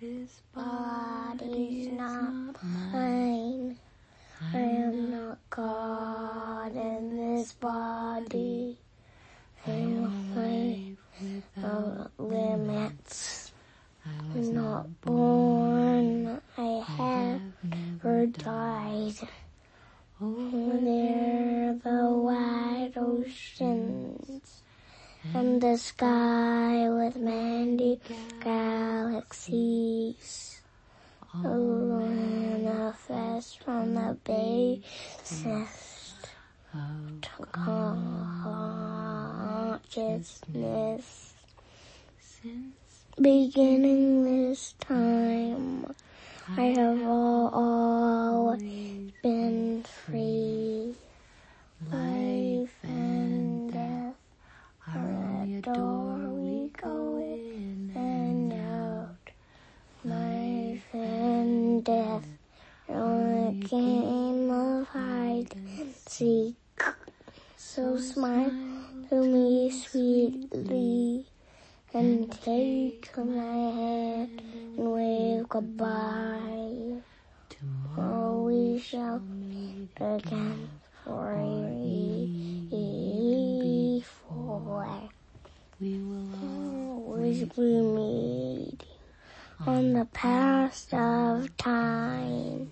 This body's not mine. I am not caught in this body. I am life without limits. I was I'm not born. I have never died. Over there, the wide oceans and the sky with many galaxies. Oh, manifest from the basis of consciousness. since Beginning this time, I have always been free. Life and death are a door we go in and out. Life and death are a game of hide and seek. So smile to me sweetly and take my hand and wave goodbye. tomorrow Or we shall meet again for before we will always be meeting on the past time.